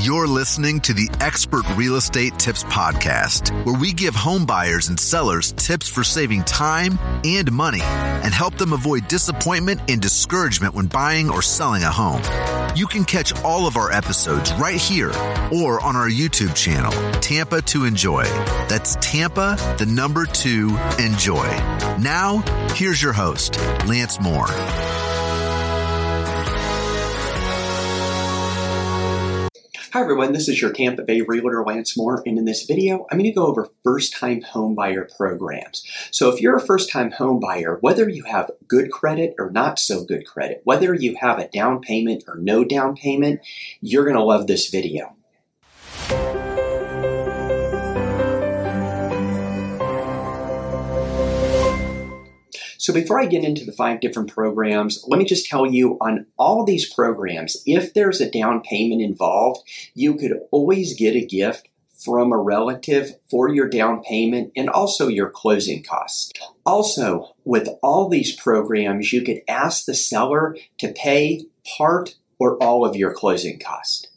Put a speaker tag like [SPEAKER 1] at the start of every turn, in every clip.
[SPEAKER 1] You're listening to the Expert Real Estate Tips Podcast, where we give home buyers and sellers tips for saving time and money and help them avoid disappointment and discouragement when buying or selling a home. You can catch all of our episodes right here or on our YouTube channel, Tampa to Enjoy. That's Tampa, the number two, enjoy. Now, here's your host, Lance Moore.
[SPEAKER 2] Hi everyone, this is your Tampa Bay Realtor Lance Moore, and in this video, I'm going to go over first-time homebuyer programs. So if you're a first-time homebuyer, whether you have good credit or not so good credit, whether you have a down payment or no down payment, you're going to love this video. So before I get into the five different programs, let me just tell you on all these programs, if there's a down payment involved, you could always get a gift from a relative for your down payment and also your closing costs. Also, with all these programs, you could ask the seller to pay part or all of your closing costs.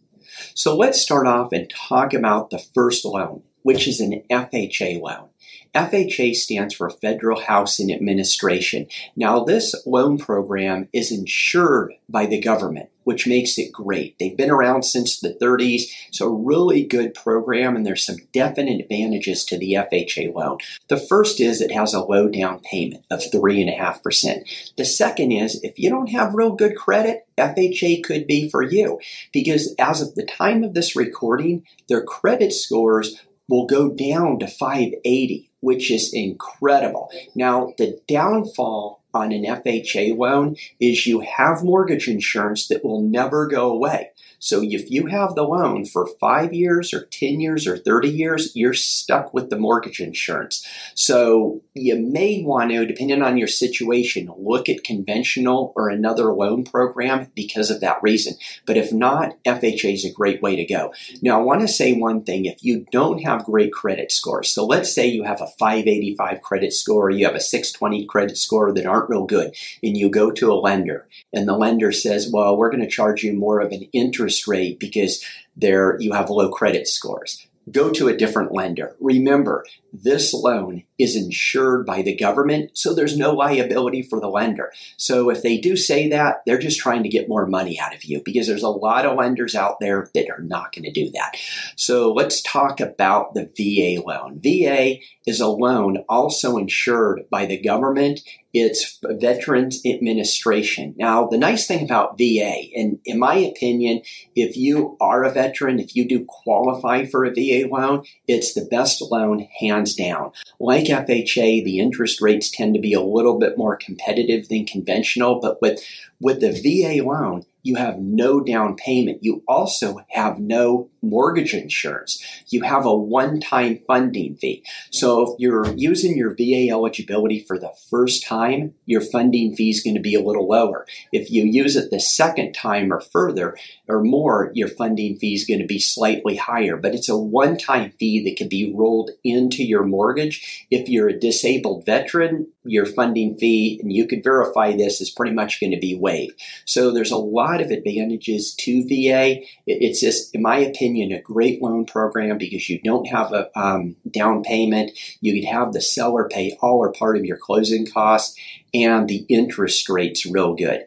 [SPEAKER 2] So let's start off and talk about the first loan, which is an FHA loan. FHA stands for Federal Housing Administration. Now, this loan program is insured by the government, which makes it great. They've been around since the 30s. It's a really good program, and there's some definite advantages to the FHA loan. The first is it has a low down payment of 3.5%. The second is if you don't have real good credit, FHA could be for you because as of the time of this recording, their credit scores will go down to 580, which is incredible. Now, the downfall on an FHA loan is you have mortgage insurance that will never go away. So if you have the loan for five years or 10 years or 30 years, you're stuck with the mortgage insurance. So you may want to, depending on your situation, look at conventional or another loan program because of that reason. But if not, FHA is a great way to go. Now, I want to say one thing. If you don't have great credit scores, so let's say you have a 585 credit score, you have a 620 credit score that aren't real good, and you go to a lender, and the lender says, well, we're going to charge you more of an interest rate because there you have low credit scores go to a different lender. Remember, this loan is insured by the government, so there's no liability for the lender. So if they do say that, they're just trying to get more money out of you because there's a lot of lenders out there that are not going to do that. So let's talk about the VA loan. VA is a loan also insured by the government. It's Veterans Administration. Now, the nice thing about VA, and in my opinion, if you are a veteran, if you do qualify for a VA loan, it's the best loan hands down. Like FHA, the interest rates tend to be a little bit more competitive than conventional, but with, with the VA loan, you have no down payment. You also have no mortgage insurance. You have a one time funding fee. So if you're using your VA eligibility for the first time, your funding fee is going to be a little lower. If you use it the second time or further or more, your funding fee is going to be slightly higher. But it's a one time fee that can be rolled into your mortgage. If you're a disabled veteran, your funding fee, and you could verify this, is pretty much going to be waived. So there's a lot of advantages to VA. It's just, in my opinion, a great loan program because you don't have a um, down payment. You can have the seller pay all or part of your closing costs, and the interest rate's real good.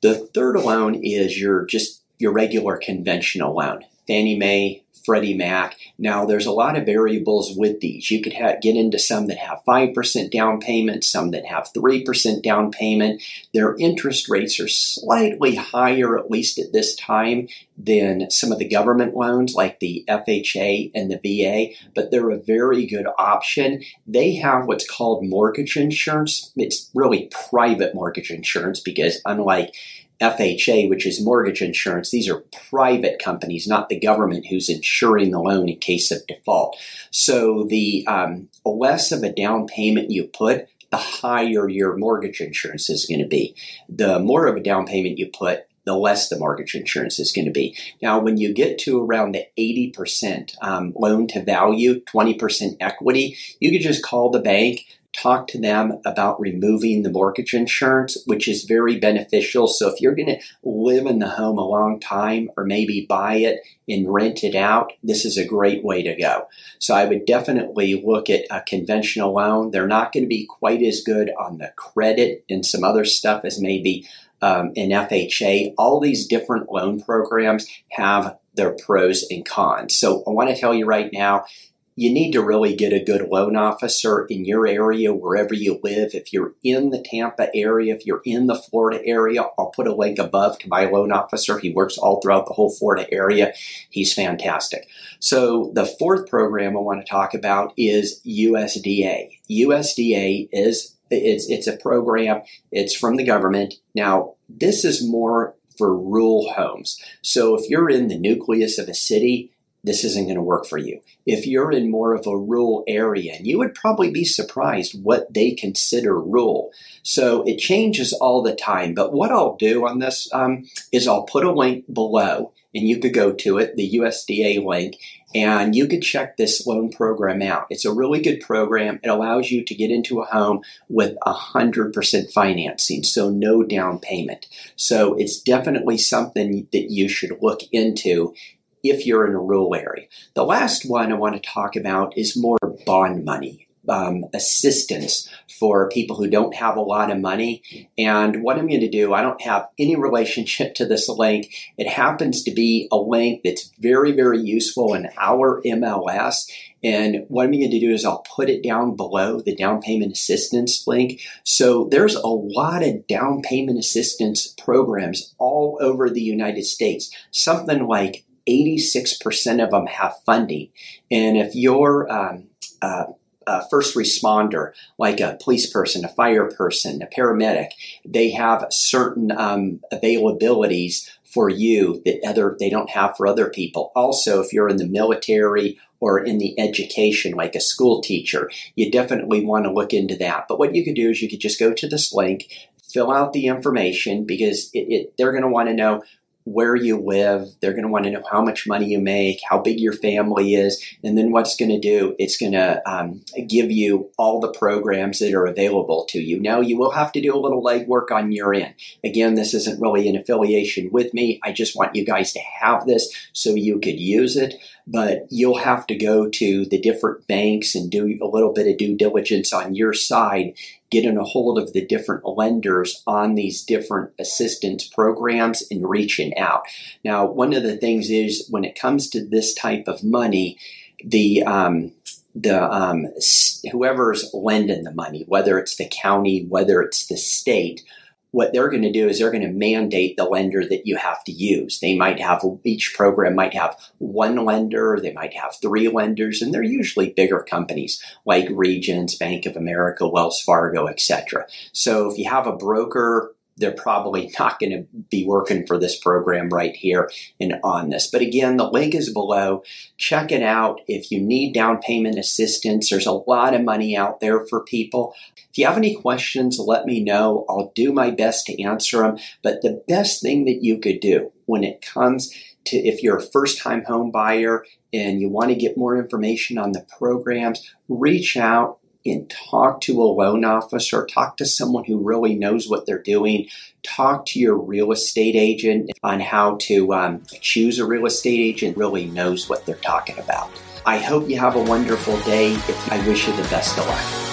[SPEAKER 2] The third loan is your just your regular conventional loan. Fannie Mae, Freddie Mac. Now, there's a lot of variables with these. You could get into some that have 5% down payment, some that have 3% down payment. Their interest rates are slightly higher, at least at this time, than some of the government loans like the FHA and the VA, but they're a very good option. They have what's called mortgage insurance. It's really private mortgage insurance because, unlike FHA, which is mortgage insurance, these are private companies, not the government who's insuring the loan in case of default. So the um, less of a down payment you put, the higher your mortgage insurance is going to be. The more of a down payment you put, the less the mortgage insurance is going to be. Now, when you get to around the 80% um, loan to value, 20% equity, you could just call the bank, talk to them about removing the mortgage insurance, which is very beneficial. So if you're going to live in the home a long time or maybe buy it and rent it out, this is a great way to go. So I would definitely look at a conventional loan. They're not going to be quite as good on the credit and some other stuff as maybe um, an FHA. All these different loan programs have their pros and cons. So I want to tell you right now, you need to really get a good loan officer in your area, wherever you live. If you're in the Tampa area, if you're in the Florida area, I'll put a link above to my loan officer. He works all throughout the whole Florida area. He's fantastic. So the fourth program I want to talk about is USDA. USDA is it's it's a program. It's from the government. Now this is more for rural homes. So if you're in the nucleus of a city, this isn't going to work for you. If you're in more of a rural area, and you would probably be surprised what they consider rural. So it changes all the time. But what I'll do on this um, is I'll put a link below, and you could go to it, the USDA link, and you could check this loan program out. It's a really good program. It allows you to get into a home with 100% financing, so no down payment. So it's definitely something that you should look into if you're in a rural area. The last one I want to talk about is more bond money. Um, assistance for people who don't have a lot of money. And what I'm going to do, I don't have any relationship to this link. It happens to be a link that's very, very useful in our MLS. And what I'm going to do is I'll put it down below the down payment assistance link. So there's a lot of down payment assistance programs all over the United States. Something like 86% of them have funding. And if you're um, uh, a first responder, like a police person, a fire person, a paramedic, they have certain um, availabilities for you that other they don't have for other people. Also, if you're in the military or in the education, like a school teacher, you definitely want to look into that. But what you could do is you could just go to this link, fill out the information because it, it, they're going to want to know where you live. They're going to want to know how much money you make, how big your family is, and then what's going to do? It's going to um, give you all the programs that are available to you. Now, you will have to do a little legwork on your end. Again, this isn't really an affiliation with me. I just want you guys to have this so you could use it but you'll have to go to the different banks and do a little bit of due diligence on your side, getting a hold of the different lenders on these different assistance programs and reaching out. Now, one of the things is when it comes to this type of money, the um, the um, whoever's lending the money, whether it's the county, whether it's the state, what they're going to do is they're going to mandate the lender that you have to use. They might have each program might have one lender, they might have three lenders, and they're usually bigger companies like Regions, Bank of America, Wells Fargo, etc. So if you have a broker they're probably not going to be working for this program right here and on this. But again, the link is below. Check it out. If you need down payment assistance, there's a lot of money out there for people. If you have any questions, let me know. I'll do my best to answer them. But the best thing that you could do when it comes to if you're a first time home buyer and you want to get more information on the programs, reach out and talk to a loan officer, talk to someone who really knows what they're doing, talk to your real estate agent on how to um, choose a real estate agent really knows what they're talking about. I hope you have a wonderful day. I wish you the best of luck.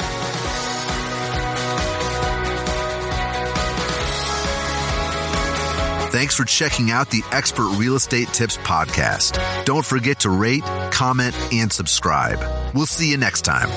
[SPEAKER 1] Thanks for checking out the Expert Real Estate Tips podcast. Don't forget to rate, comment, and subscribe. We'll see you next time.